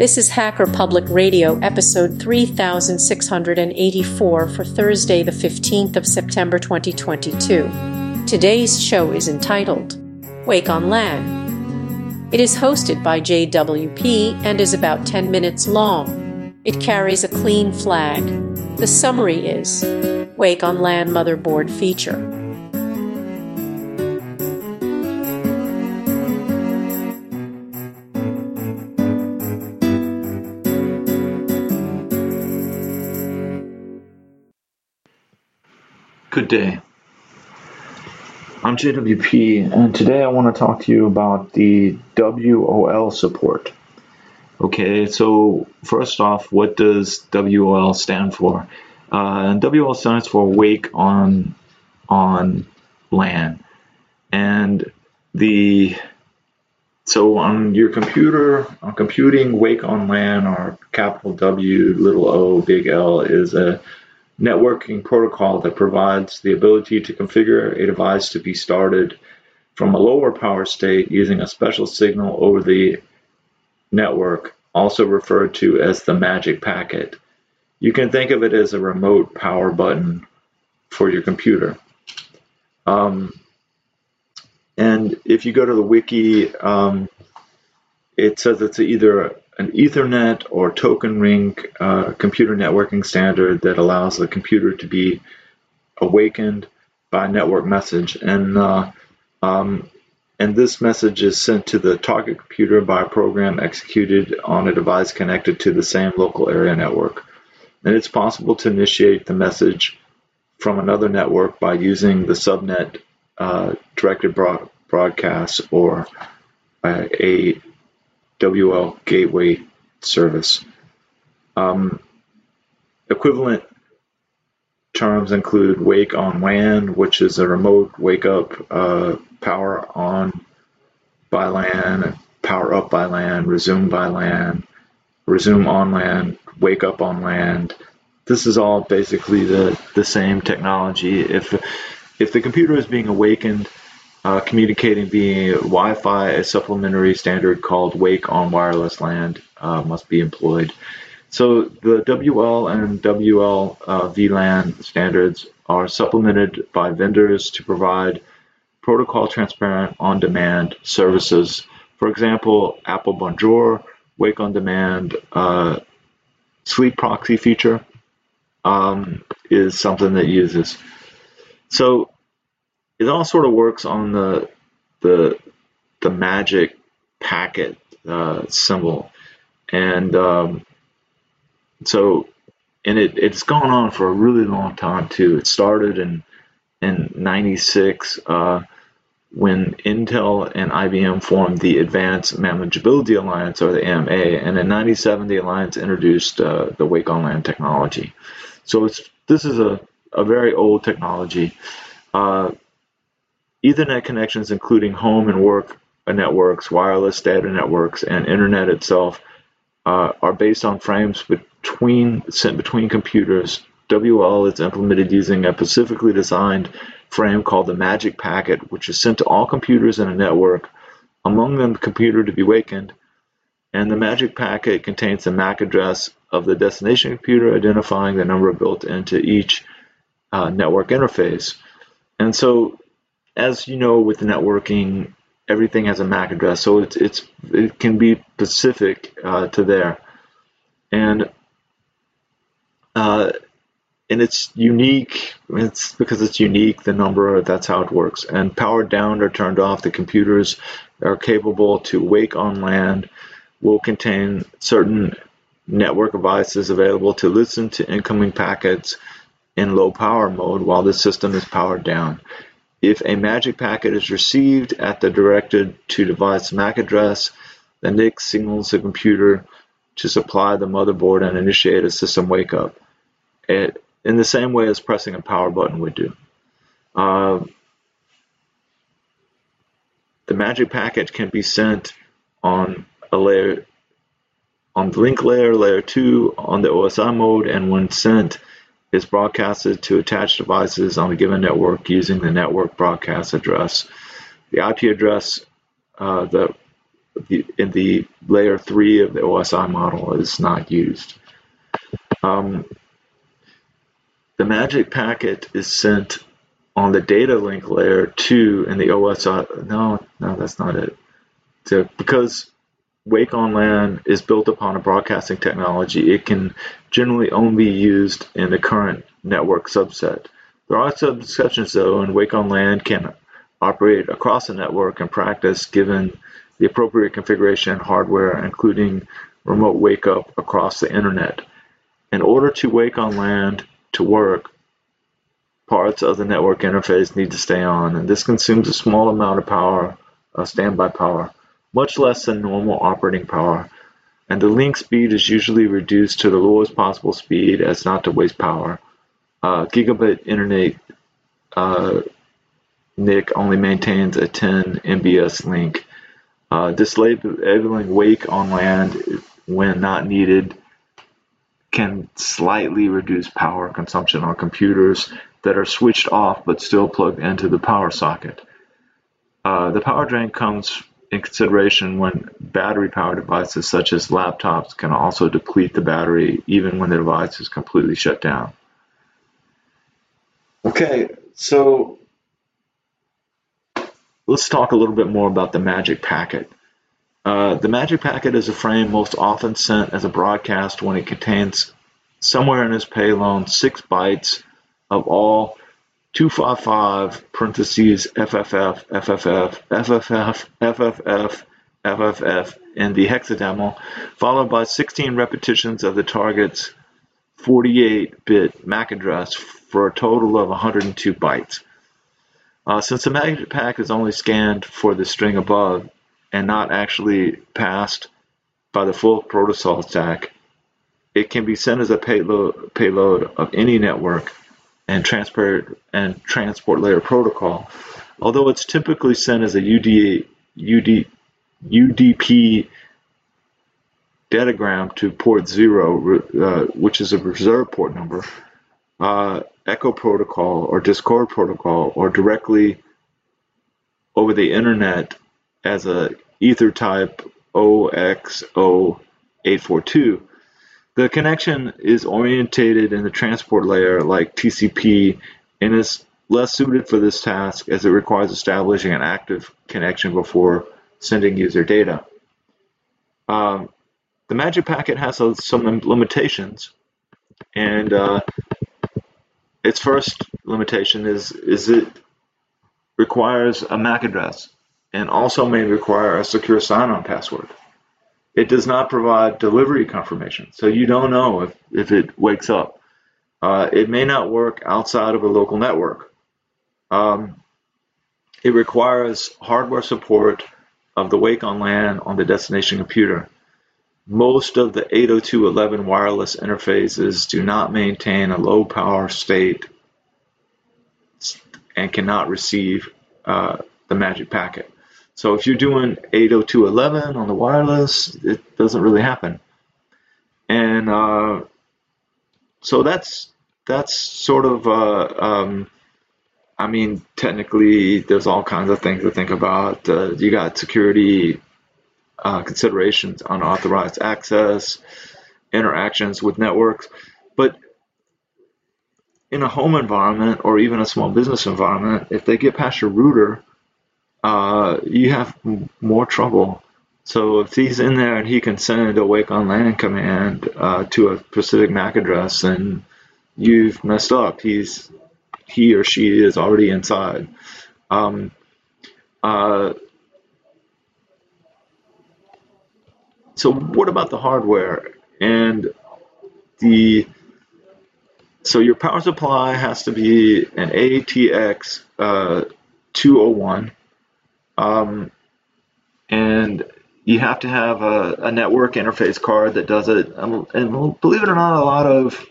This is Hacker Public Radio, episode 3684 for Thursday, the 15th of September 2022. Today's show is entitled Wake on LAN. It is hosted by JWP and is about 10 minutes long. It carries a clean flag. The summary is Wake on LAN motherboard feature. Good day. I'm JWP, and today I want to talk to you about the WOL support. Okay, so first off, what does WOL stand for? Uh, WOL stands for Wake on on LAN, and the so on your computer, on computing, Wake on LAN or capital W, little O, big L is a networking protocol that provides the ability to configure a device to be started from a lower power state using a special signal over the network, also referred to as the magic packet. You can think of it as a remote power button for your computer. Um, and if you go to the wiki, um, it says it's either an Ethernet or token ring uh, computer networking standard that allows the computer to be awakened by a network message. And uh, um, and this message is sent to the target computer by a program executed on a device connected to the same local area network. And it's possible to initiate the message from another network by using the subnet uh, directed broad- broadcast or uh, a WL Gateway service. Um, equivalent terms include wake on LAN, which is a remote wake up uh, power on by LAN, power up by LAN, resume by LAN, resume on LAN, wake up on LAN. This is all basically the, the same technology. If if the computer is being awakened uh, communicating via Wi-Fi, a supplementary standard called Wake on Wireless LAN uh, must be employed. So the WL and WL uh, VLAN standards are supplemented by vendors to provide protocol transparent on-demand services. For example, Apple Bonjour, Wake on Demand, uh, Sleep Proxy feature um, is something that uses. So it all sort of works on the the the magic packet uh, symbol, and um, so and it it's gone on for a really long time too. It started in in '96 uh, when Intel and IBM formed the Advanced Manageability Alliance, or the AMA, and in '97 the alliance introduced uh, the Wake on LAN technology. So it's this is a, a very old technology. Uh, Ethernet connections, including home and work networks, wireless data networks, and internet itself, uh, are based on frames between sent between computers. WL is implemented using a specifically designed frame called the Magic Packet, which is sent to all computers in a network, among them the computer to be wakened. And the Magic Packet contains the MAC address of the destination computer, identifying the number built into each uh, network interface. And so as you know with networking, everything has a MAC address, so it's it's it can be specific uh, to there, and uh, and it's unique. It's because it's unique. The number that's how it works. And powered down or turned off, the computers are capable to wake on LAN. Will contain certain network devices available to listen to incoming packets in low power mode while the system is powered down. If a magic packet is received at the directed to device MAC address, the NIC signals the computer to supply the motherboard and initiate a system wake up, it, in the same way as pressing a power button would do. Uh, the magic packet can be sent on a layer on the link layer, layer 2, on the OSI mode, and when sent, is broadcasted to attached devices on a given network using the network broadcast address. The IP address uh, that the, in the layer three of the OSI model is not used. Um, the magic packet is sent on the data link layer two in the OSI. No, no, that's not it. So because Wake on LAN is built upon a broadcasting technology, it can generally only be used in the current network subnet. There are some exceptions though, and Wake on LAN can operate across the network in practice given the appropriate configuration and hardware, including remote wake up across the internet. In order to wake on LAN to work, parts of the network interface need to stay on, and this consumes a small amount of power, uh, standby power, much less than normal operating power, and the link speed is usually reduced to the lowest possible speed as not to waste power. Uh, gigabit Ethernet uh, NIC only maintains a 10 MBS link. Uh, disabling wake on LAN when not needed can slightly reduce power consumption on computers that are switched off but still plugged into the power socket. Uh, the power drain comes in consideration when battery powered devices such as laptops can also deplete the battery even when the device is completely shut down. Okay, so let's talk a little bit more about the magic packet. Uh, the magic packet is a frame most often sent as a broadcast when it contains somewhere in its payload six bytes of all 255 parentheses FFF, FFF, FFF, FFF, FFF in the hexadecimal, followed by 16 repetitions of the target's 48-bit MAC address for a total of 102 bytes. Uh, since the magic pack is only scanned for the string above and not actually passed by the full protocol stack, it can be sent as a payload, payload of any network and transport and transport layer protocol. Although it's typically sent as a UD, UD, UDP datagram to port zero, uh, which is a reserve port number, uh, Echo protocol or Discard protocol, or directly over the internet as a Ether type OXO842 the connection is orientated in the transport layer like TCP and is less suited for this task as it requires establishing an active connection before sending user data. Um, the magic packet has some limitations, and uh, its first limitation is is it requires a MAC address and also may require a secure sign-on password. It does not provide delivery confirmation, so you don't know if, if it wakes up. Uh, it may not work outside of a local network. Um, it requires hardware support of the wake on LAN on the destination computer. Most of the 802.11 wireless interfaces do not maintain a low power state and cannot receive uh, the magic packet. So if you're doing 802.11 on the wireless, it doesn't really happen. And uh, so that's that's sort of uh, um, I mean, technically, there's all kinds of things to think about. Uh, you got security uh, considerations, unauthorized access, interactions with networks, but in a home environment or even a small business environment, if they get past your router, uh, you have more trouble. So if he's in there and he can send a wake on LAN command uh, to a specific MAC address, then you've messed up. He's he or she is already inside. Um, uh, so what about the hardware and the so your power supply has to be an ATX uh, 201 um, and you have to have a, a, network interface card that does it. And believe it or not, a lot of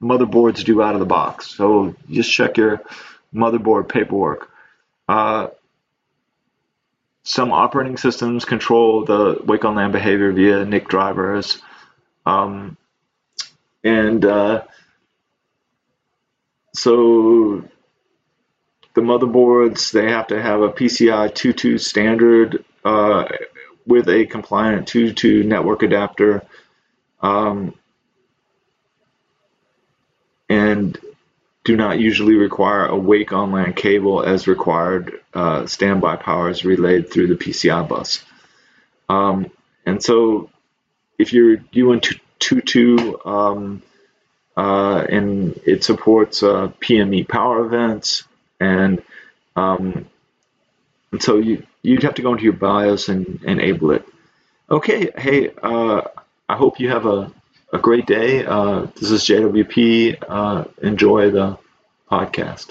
motherboards do out of the box. So just check your motherboard paperwork. Uh, some operating systems control the wake on LAN behavior via NIC drivers. Um, and uh, so the motherboards they have to have a PCI 2.2 standard uh, with a compliant 2 network adapter um, and do not usually require a wake on LAN cable as required uh, standby power is relayed through the PCI bus. Um, and so if you're doing 2.2 um, uh, and it supports uh, PME power events and um, so you you'd have to go into your BIOS and, enable it. Okay, hey, uh, I hope you have a, a great day. Uh, this is JWP. Uh, enjoy the podcast.